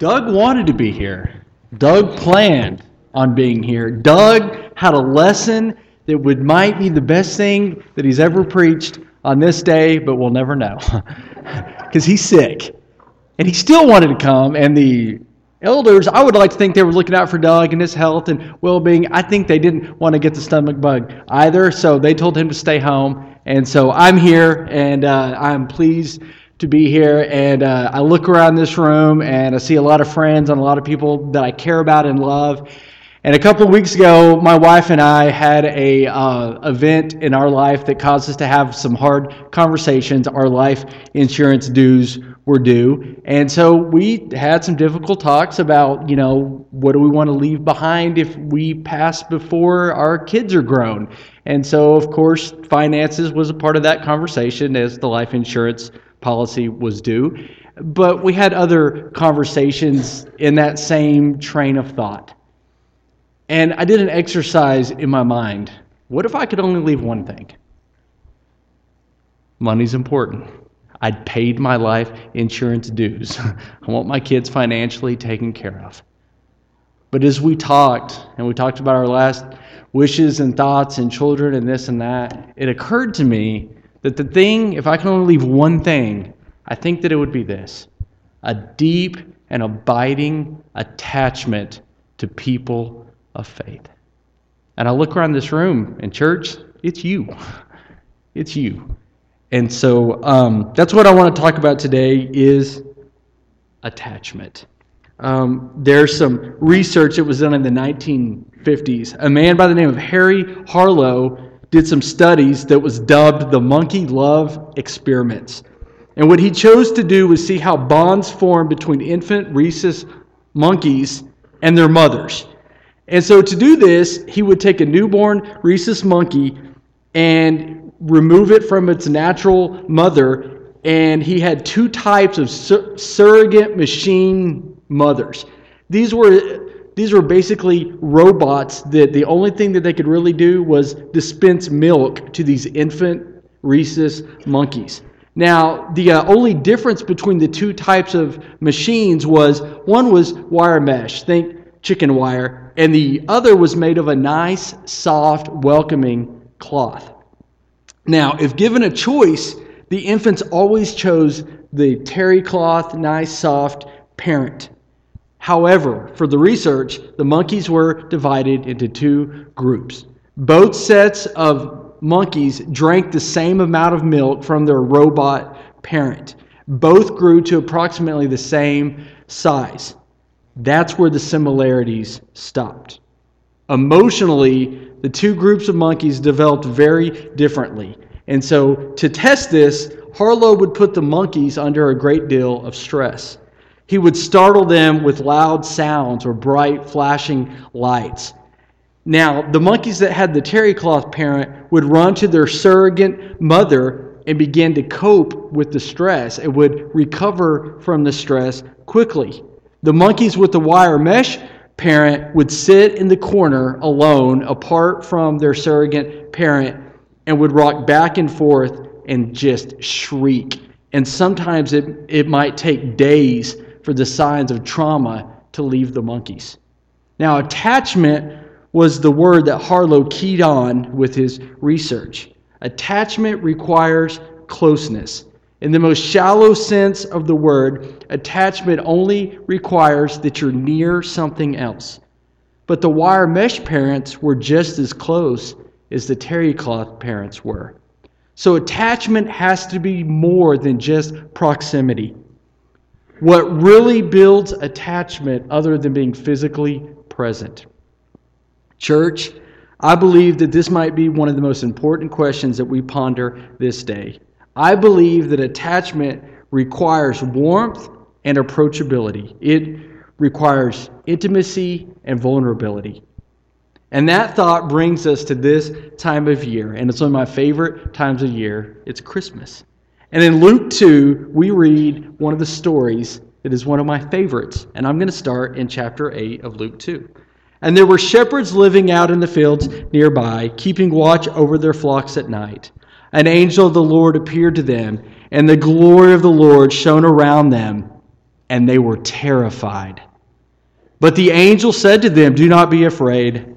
Doug wanted to be here. Doug planned on being here. Doug had a lesson that would might be the best thing that he's ever preached on this day, but we'll never know because he's sick. And he still wanted to come, and the elders, I would like to think they were looking out for Doug and his health and well being. I think they didn't want to get the stomach bug either, so they told him to stay home. And so I'm here, and uh, I'm pleased to be here. And uh, I look around this room, and I see a lot of friends and a lot of people that I care about and love. And a couple of weeks ago, my wife and I had a uh, event in our life that caused us to have some hard conversations. Our life insurance dues were due, and so we had some difficult talks about, you know, what do we want to leave behind if we pass before our kids are grown. And so, of course, finances was a part of that conversation as the life insurance policy was due. But we had other conversations in that same train of thought. And I did an exercise in my mind. What if I could only leave one thing? Money's important. I'd paid my life insurance dues. I want my kids financially taken care of. But as we talked, and we talked about our last wishes and thoughts and children and this and that, it occurred to me that the thing, if I can only leave one thing, I think that it would be this a deep and abiding attachment to people of faith. And I look around this room and church, it's you. It's you. And so um, that's what I want to talk about today is attachment. Um, there's some research that was done in the 1950s. A man by the name of Harry Harlow did some studies that was dubbed the monkey love experiments. And what he chose to do was see how bonds form between infant rhesus monkeys and their mothers. And so to do this, he would take a newborn rhesus monkey and remove it from its natural mother. And he had two types of sur- surrogate machine mothers. These were these were basically robots that the only thing that they could really do was dispense milk to these infant rhesus monkeys. Now, the uh, only difference between the two types of machines was one was wire mesh. Think chicken wire, and the other was made of a nice, soft, welcoming cloth. Now, if given a choice, the infants always chose the terry cloth, nice, soft parent. However, for the research, the monkeys were divided into two groups. Both sets of monkeys drank the same amount of milk from their robot parent. Both grew to approximately the same size. That's where the similarities stopped. Emotionally, the two groups of monkeys developed very differently. And so, to test this, Harlow would put the monkeys under a great deal of stress. He would startle them with loud sounds or bright flashing lights. Now, the monkeys that had the terry cloth parent would run to their surrogate mother and begin to cope with the stress and would recover from the stress quickly. The monkeys with the wire mesh parent would sit in the corner alone, apart from their surrogate parent, and would rock back and forth and just shriek. And sometimes it, it might take days for the signs of trauma to leave the monkeys. Now, attachment was the word that Harlow keyed on with his research. Attachment requires closeness. In the most shallow sense of the word, attachment only requires that you're near something else. But the wire mesh parents were just as close as the terry cloth parents were. So attachment has to be more than just proximity. What really builds attachment other than being physically present? Church, I believe that this might be one of the most important questions that we ponder this day. I believe that attachment requires warmth and approachability. It requires intimacy and vulnerability. And that thought brings us to this time of year, and it's one of my favorite times of year. It's Christmas. And in Luke 2, we read one of the stories that is one of my favorites, and I'm going to start in chapter 8 of Luke 2. And there were shepherds living out in the fields nearby, keeping watch over their flocks at night an angel of the Lord appeared to them, and the glory of the Lord shone around them, and they were terrified. But the angel said to them, Do not be afraid.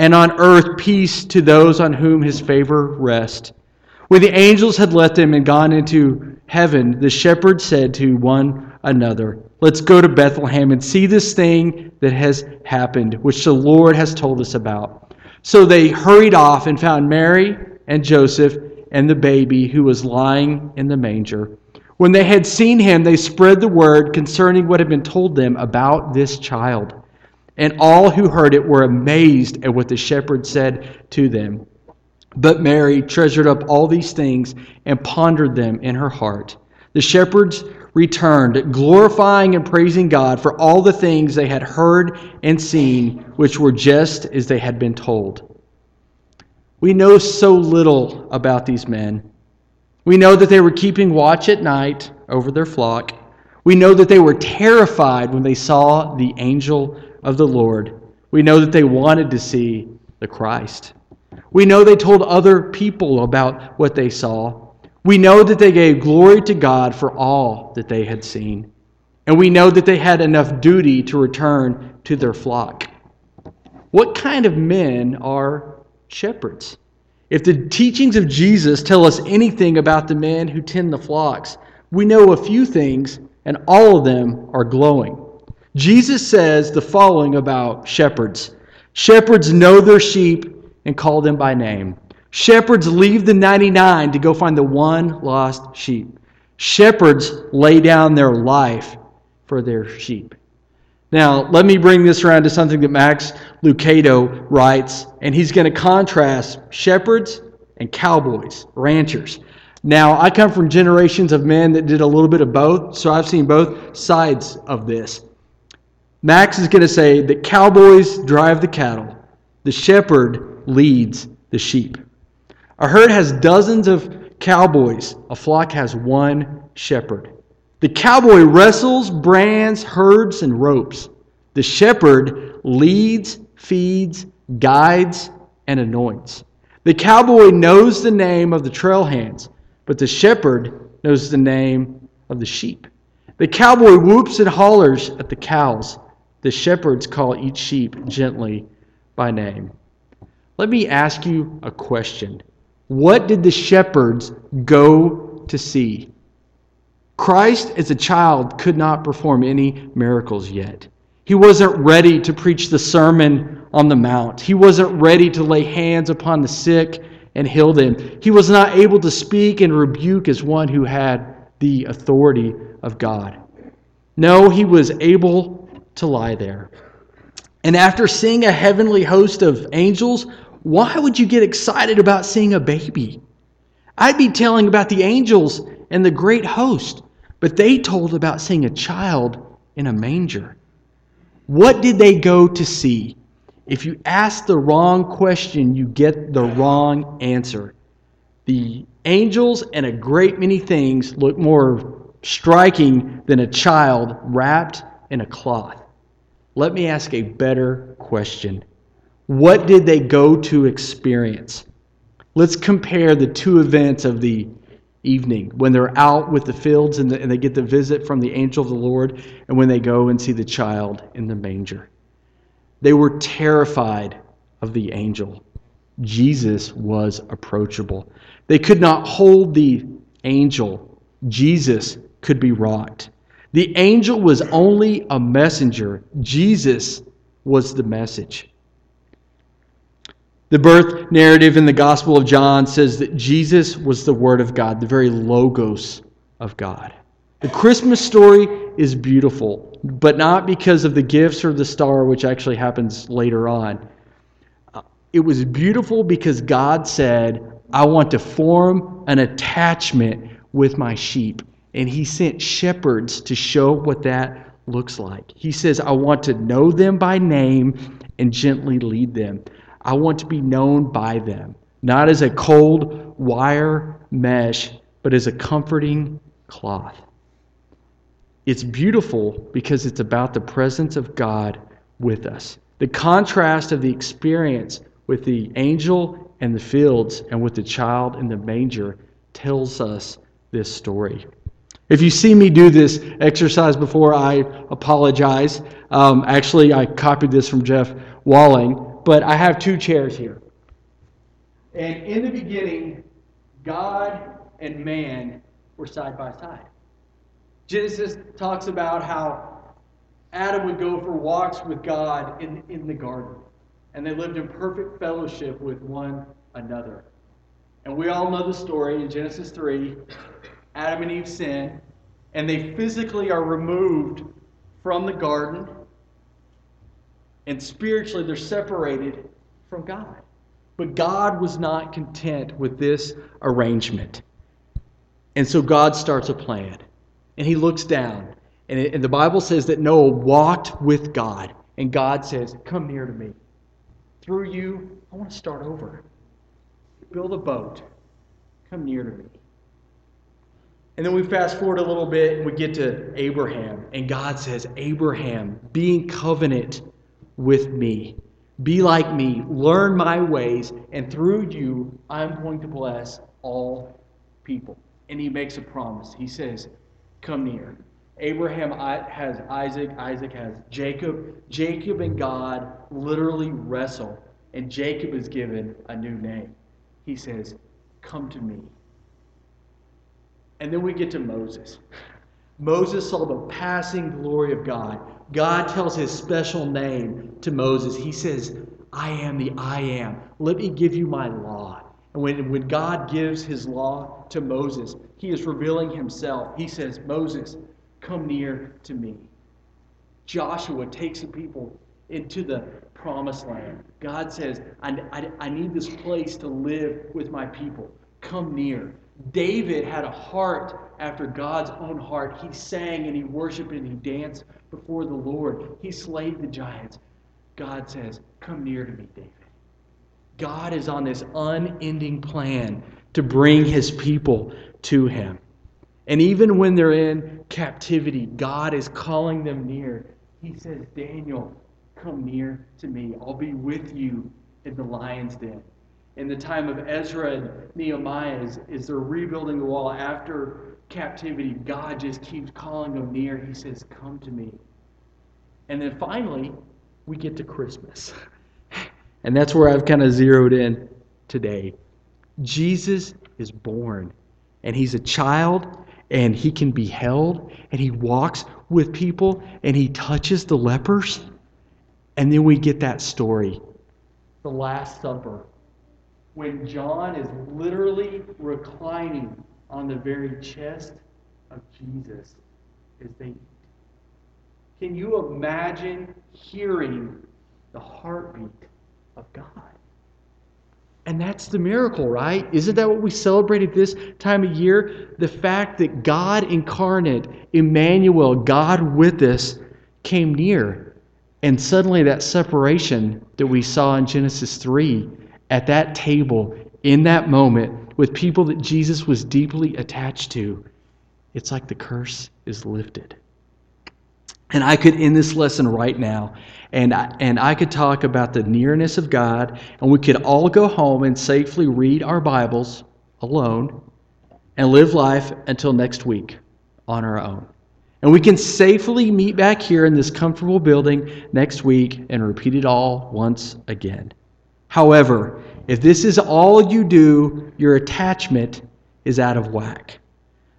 and on earth peace to those on whom his favor rests. When the angels had left them and gone into heaven, the shepherds said to one another, Let's go to Bethlehem and see this thing that has happened, which the Lord has told us about. So they hurried off and found Mary and Joseph and the baby who was lying in the manger. When they had seen him, they spread the word concerning what had been told them about this child. And all who heard it were amazed at what the shepherd said to them. But Mary treasured up all these things and pondered them in her heart. The shepherds returned, glorifying and praising God for all the things they had heard and seen, which were just as they had been told. We know so little about these men. We know that they were keeping watch at night over their flock. We know that they were terrified when they saw the angel of the Lord. We know that they wanted to see the Christ. We know they told other people about what they saw. We know that they gave glory to God for all that they had seen. And we know that they had enough duty to return to their flock. What kind of men are shepherds? If the teachings of Jesus tell us anything about the men who tend the flocks, we know a few things, and all of them are glowing. Jesus says the following about shepherds Shepherds know their sheep and call them by name. Shepherds leave the 99 to go find the one lost sheep. Shepherds lay down their life for their sheep. Now, let me bring this around to something that Max Lucado writes, and he's going to contrast shepherds and cowboys, ranchers. Now, I come from generations of men that did a little bit of both, so I've seen both sides of this. Max is going to say that cowboys drive the cattle, the shepherd leads the sheep. A herd has dozens of cowboys, a flock has one shepherd. The cowboy wrestles, brands, herds, and ropes. The shepherd leads, feeds, guides, and anoints. The cowboy knows the name of the trail hands, but the shepherd knows the name of the sheep. The cowboy whoops and hollers at the cows. The shepherds call each sheep gently by name. Let me ask you a question. What did the shepherds go to see? Christ, as a child, could not perform any miracles yet. He wasn't ready to preach the Sermon on the Mount. He wasn't ready to lay hands upon the sick and heal them. He was not able to speak and rebuke as one who had the authority of God. No, he was able to lie there. And after seeing a heavenly host of angels, why would you get excited about seeing a baby? I'd be telling about the angels and the great host, but they told about seeing a child in a manger. What did they go to see? If you ask the wrong question, you get the wrong answer. The angels and a great many things look more striking than a child wrapped in a cloth. Let me ask a better question. What did they go to experience? Let's compare the two events of the evening when they're out with the fields and, the, and, they get the visit from the angel of the Lord, and when they go and see the child in the manger. They were terrified of the angel. Jesus was approachable. They could not hold the angel. Jesus could be rocked. The angel was only a messenger, Jesus was the message. The birth narrative in the Gospel of John says that Jesus was the Word of God, the very Logos of God. The Christmas story is beautiful, but not because of the gifts or the star, which actually happens later on. It was beautiful because God said, I want to form an attachment with my sheep. And he sent shepherds to show what that looks like. He says, I want to know them by name and gently lead them. I want to be known by them, not as a cold wire mesh, but as a comforting cloth. It's beautiful because it's about the presence of God with us. The contrast of the experience with the angel and the fields and with the child in the manger tells us this story. If you see me do this exercise before, I apologize. Um, actually, I copied this from Jeff Walling, but I have two chairs here. And in the beginning, God and man were side by side. Genesis talks about how Adam would go for walks with God in, in the garden, and they lived in perfect fellowship with one another. And we all know the story in Genesis 3 Adam and Eve sin, and they physically are removed from the garden, and spiritually they're separated from God. But God was not content with this arrangement. And so God starts a plan. And he looks down. And, it, and the Bible says that Noah walked with God. And God says, Come near to me. Through you, I want to start over. Build a boat. Come near to me. And then we fast forward a little bit and we get to Abraham. And God says, Abraham, be in covenant with me. Be like me. Learn my ways. And through you, I'm going to bless all people. And he makes a promise. He says, Come near. Abraham has Isaac, Isaac has Jacob. Jacob and God literally wrestle, and Jacob is given a new name. He says, Come to me. And then we get to Moses. Moses saw the passing glory of God. God tells his special name to Moses. He says, I am the I am. Let me give you my law. And when, when God gives his law to Moses, he is revealing himself. He says, Moses, come near to me. Joshua takes the people into the promised land. God says, I, I, I need this place to live with my people. Come near. David had a heart after God's own heart. He sang and he worshiped and he danced before the Lord. He slayed the giants. God says, Come near to me, David. God is on this unending plan to bring his people to him. And even when they're in captivity, God is calling them near. He says, Daniel, come near to me. I'll be with you in the lion's den in the time of Ezra and Nehemiah as, as they're rebuilding the wall after captivity, God just keeps calling them near. He says, Come to me. And then finally, we get to Christmas. And that's where I've kind of zeroed in today. Jesus is born, and he's a child, and he can be held, and he walks with people, and he touches the lepers. And then we get that story the Last Supper when John is literally reclining on the very chest of Jesus as they eat. Can you imagine hearing the heartbeat of God? And that's the miracle, right? Isn't that what we celebrated this time of year? The fact that God incarnate, Emmanuel, God with us, came near. And suddenly that separation that we saw in Genesis 3 at that table in that moment with people that Jesus was deeply attached to, it's like the curse is lifted. And I could end this lesson right now, and I, and I could talk about the nearness of God, and we could all go home and safely read our Bibles alone and live life until next week on our own. And we can safely meet back here in this comfortable building next week and repeat it all once again. However, if this is all you do, your attachment is out of whack.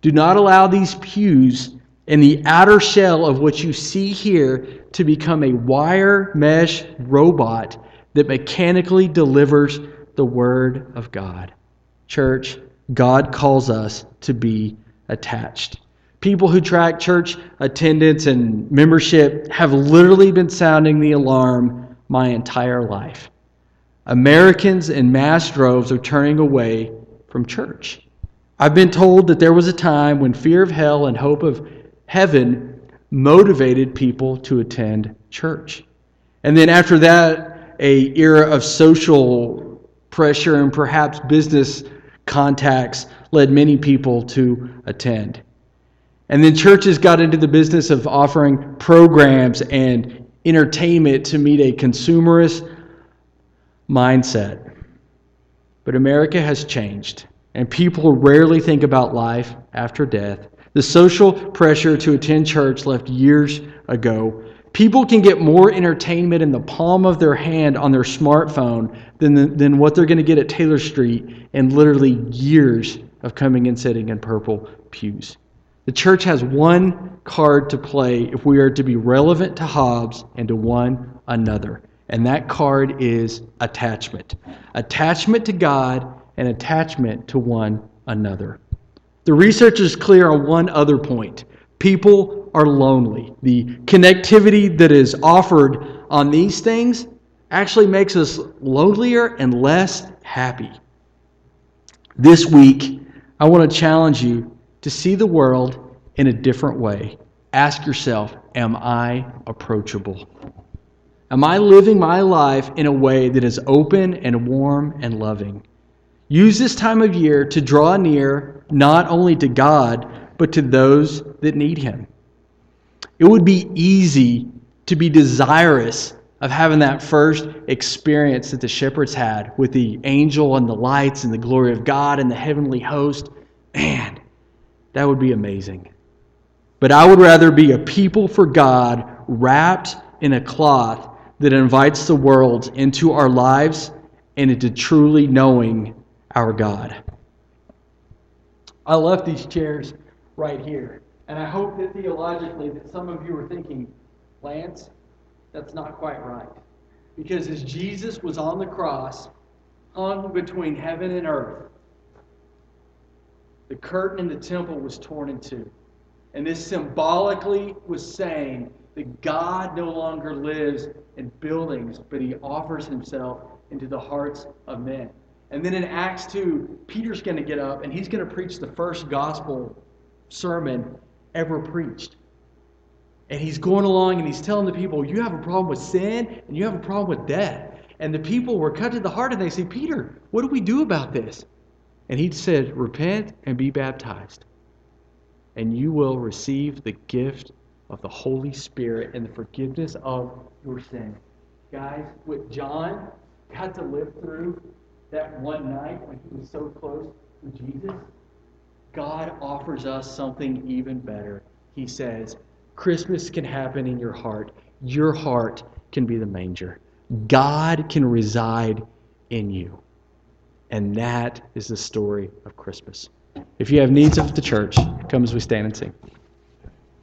Do not allow these pews and the outer shell of what you see here to become a wire mesh robot that mechanically delivers the Word of God. Church, God calls us to be attached. People who track church attendance and membership have literally been sounding the alarm my entire life. Americans in mass droves are turning away from church. I've been told that there was a time when fear of hell and hope of heaven motivated people to attend church. And then after that, a era of social pressure and perhaps business contacts led many people to attend. And then churches got into the business of offering programs and entertainment to meet a consumerist mindset. But America has changed, and people rarely think about life after death. The social pressure to attend church left years ago. People can get more entertainment in the palm of their hand on their smartphone than, the, than what they're going to get at Taylor Street in literally years of coming and sitting in purple pews. The church has one card to play if we are to be relevant to Hobbes and to one another. And that card is attachment. Attachment to God and attachment to one another. The research is clear on one other point. People are lonely. The connectivity that is offered on these things actually makes us lonelier and less happy. This week, I want to challenge you to see the world in a different way. Ask yourself Am I approachable? Am I living my life in a way that is open and warm and loving? Use this time of year to draw near not only to God, but to those that need Him. It would be easy to be desirous of having that first experience that the shepherds had with the angel and the lights and the glory of God and the heavenly host Man, that would be amazing. But I would rather be a people for God wrapped in a cloth that invites the world into our lives and into truly knowing our God. I left these chairs right here. And I hope that theologically that some of you are thinking, Lance, that's not quite right. Because as Jesus was on the cross, hung between heaven and earth, the curtain in the temple was torn in two. And this symbolically was saying that God no longer lives in buildings, but he offers himself into the hearts of men. And then in Acts 2, Peter's going to get up and he's going to preach the first gospel sermon ever preached. And he's going along and he's telling the people, You have a problem with sin and you have a problem with death. And the people were cut to the heart and they say, Peter, what do we do about this? And he said, Repent and be baptized, and you will receive the gift of the Holy Spirit and the forgiveness of your sin. Guys, what John got to live through that one night when he was so close to Jesus, God offers us something even better. He says, Christmas can happen in your heart. Your heart can be the manger. God can reside in you. And that is the story of Christmas. If you have needs of the church, come as we stand and sing.